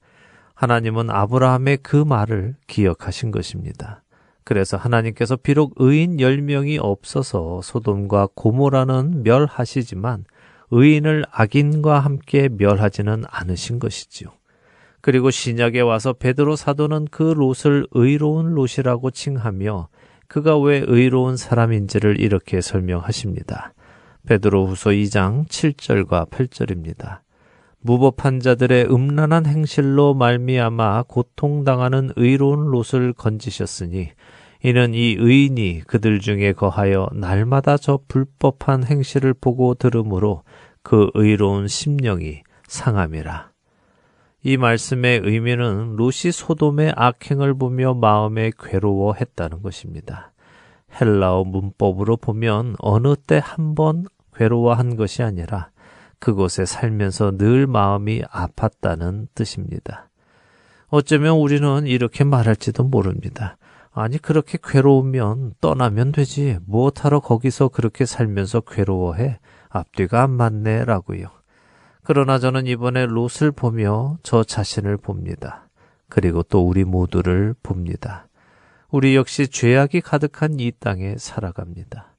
하나님은 아브라함의 그 말을 기억하신 것입니다. 그래서 하나님께서 비록 의인 10명이 없어서 소돔과 고모라는 멸하시지만 의인을 악인과 함께 멸하지는 않으신 것이지요. 그리고 신약에 와서 베드로 사도는 그 롯을 의로운 롯이라고 칭하며 그가 왜 의로운 사람인지를 이렇게 설명하십니다. 베드로 후서 2장 7절과 8절입니다. 무법한 자들의 음란한 행실로 말미암아 고통당하는 의로운 롯을 건지셨으니 이는 이 의인이 그들 중에 거하여 날마다 저 불법한 행실을 보고 들으므로 그 의로운 심령이 상함이라. 이 말씀의 의미는 롯이 소돔의 악행을 보며 마음에 괴로워했다는 것입니다. 헬라어 문법으로 보면 어느 때 한 번 괴로워한 것이 아니라 그곳에 살면서 늘 마음이 아팠다는 뜻입니다. 어쩌면 우리는 이렇게 말할지도 모릅니다. 아니, 그렇게 괴로우면 떠나면 되지. 무엇하러 거기서 그렇게 살면서 괴로워해? 앞뒤가 안 맞네. 라고요. 그러나 저는 이번에 롯을 보며 저 자신을 봅니다. 그리고 또 우리 모두를 봅니다. 우리 역시 죄악이 가득한 이 땅에 살아갑니다.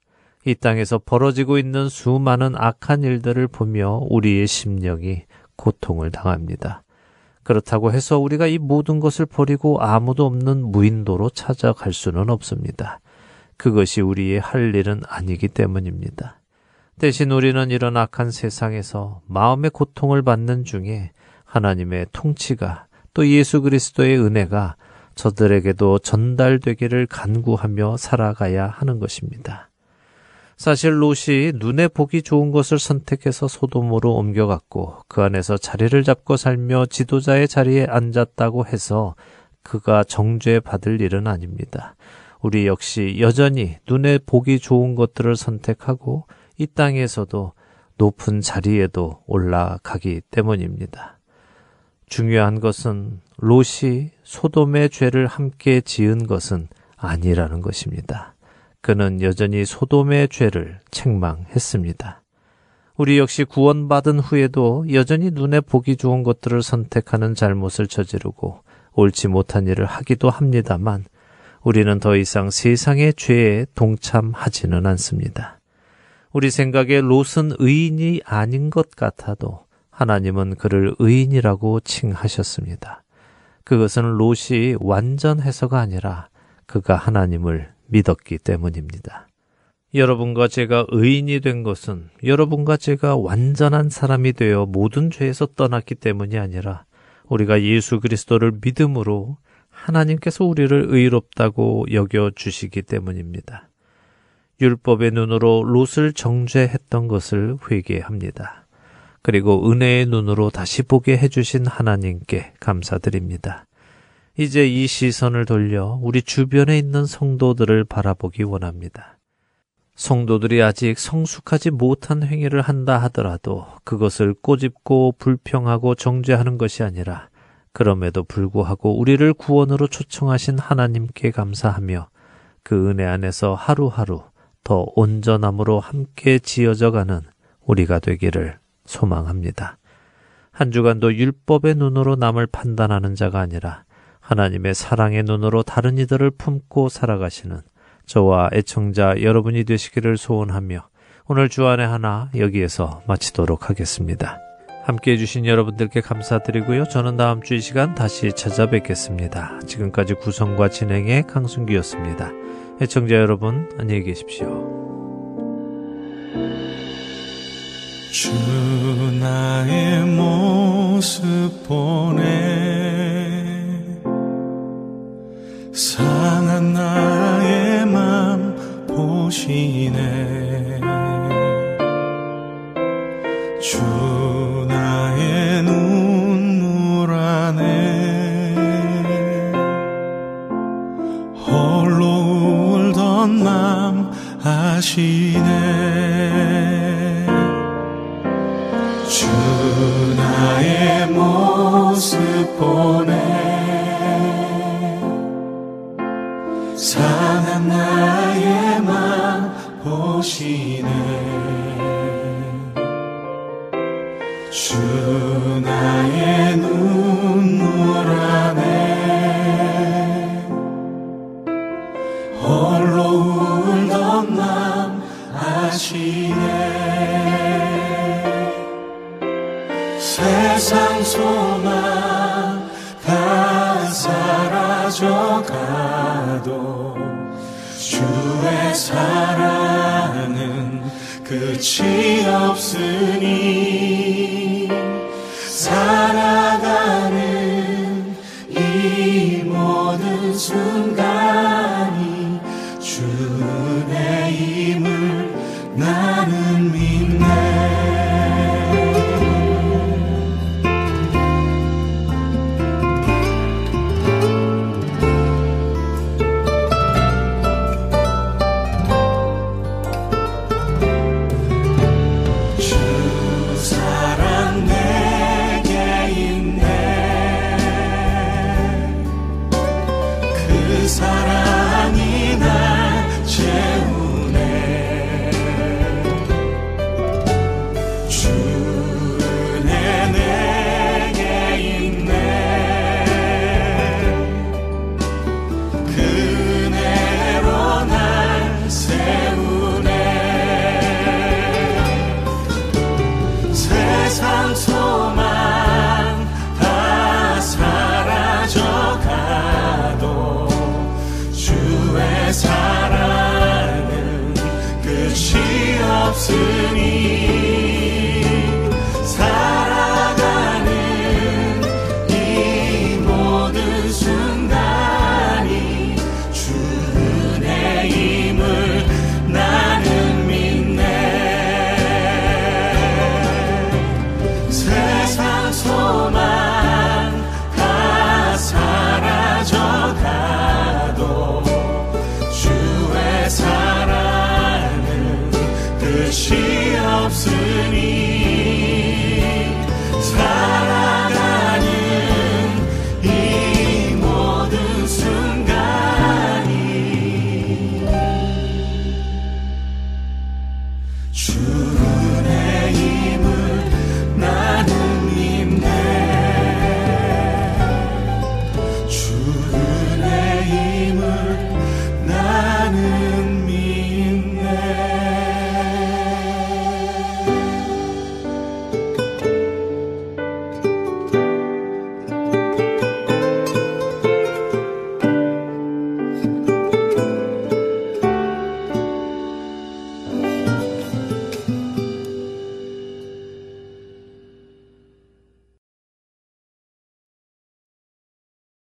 이 땅에서 벌어지고 있는 수많은 악한 일들을 보며 우리의 심령이 고통을 당합니다. 그렇다고 해서 우리가 이 모든 것을 버리고 아무도 없는 무인도로 찾아갈 수는 없습니다. 그것이 우리의 할 일은 아니기 때문입니다. 대신 우리는 이런 악한 세상에서 마음의 고통을 받는 중에 하나님의 통치가 또 예수 그리스도의 은혜가 저들에게도 전달되기를 간구하며 살아가야 하는 것입니다. 사실 롯이 눈에 보기 좋은 것을 선택해서 소돔으로 옮겨갔고 그 안에서 자리를 잡고 살며 지도자의 자리에 앉았다고 해서 그가 정죄 받을 일은 아닙니다. 우리 역시 여전히 눈에 보기 좋은 것들을 선택하고 이 땅에서도 높은 자리에도 올라가기 때문입니다. 중요한 것은 롯이 소돔의 죄를 함께 지은 것은 아니라는 것입니다. 그는 여전히 소돔의 죄를 책망했습니다. 우리 역시 구원받은 후에도 여전히 눈에 보기 좋은 것들을 선택하는 잘못을 저지르고 옳지 못한 일을 하기도 합니다만 우리는 더 이상 세상의 죄에 동참하지는 않습니다. 우리 생각에 롯은 의인이 아닌 것 같아도 하나님은 그를 의인이라고 칭하셨습니다. 그것은 롯이 완전해서가 아니라 그가 하나님을 믿었기 때문입니다. 여러분과 제가 의인이 된 것은 여러분과 제가 완전한 사람이 되어 모든 죄에서 떠났기 때문이 아니라 우리가 예수 그리스도를 믿음으로 하나님께서 우리를 의롭다고 여겨 주시기 때문입니다. 율법의 눈으로 롯을 정죄했던 것을 회개합니다. 그리고 은혜의 눈으로 다시 보게 해주신 하나님께 감사드립니다. 이제 이 시선을 돌려 우리 주변에 있는 성도들을 바라보기 원합니다. 성도들이 아직 성숙하지 못한 행위를 한다 하더라도 그것을 꼬집고 불평하고 정죄하는 것이 아니라 그럼에도 불구하고 우리를 구원으로 초청하신 하나님께 감사하며 그 은혜 안에서 하루하루 더 온전함으로 함께 지어져 가는 우리가 되기를 소망합니다. 한 주간도 율법의 눈으로 남을 판단하는 자가 아니라 하나님의 사랑의 눈으로 다른 이들을 품고 살아가시는 저와 애청자 여러분이 되시기를 소원하며 오늘 주안의 하나 여기에서 마치도록 하겠습니다. 함께 해주신 여러분들께 감사드리고요. 저는 다음 주 이 시간 다시 찾아뵙겠습니다. 지금까지 구성과 진행의 강순기였습니다. 애청자 여러분, 안녕히 계십시오. 주 나의 모습 보내 상한 나의 맘 보시네 주 아시네. 주 나의 모습 보내 상한 나의 맘 보시네. 주 나의 눈 사랑은 끝이 없으니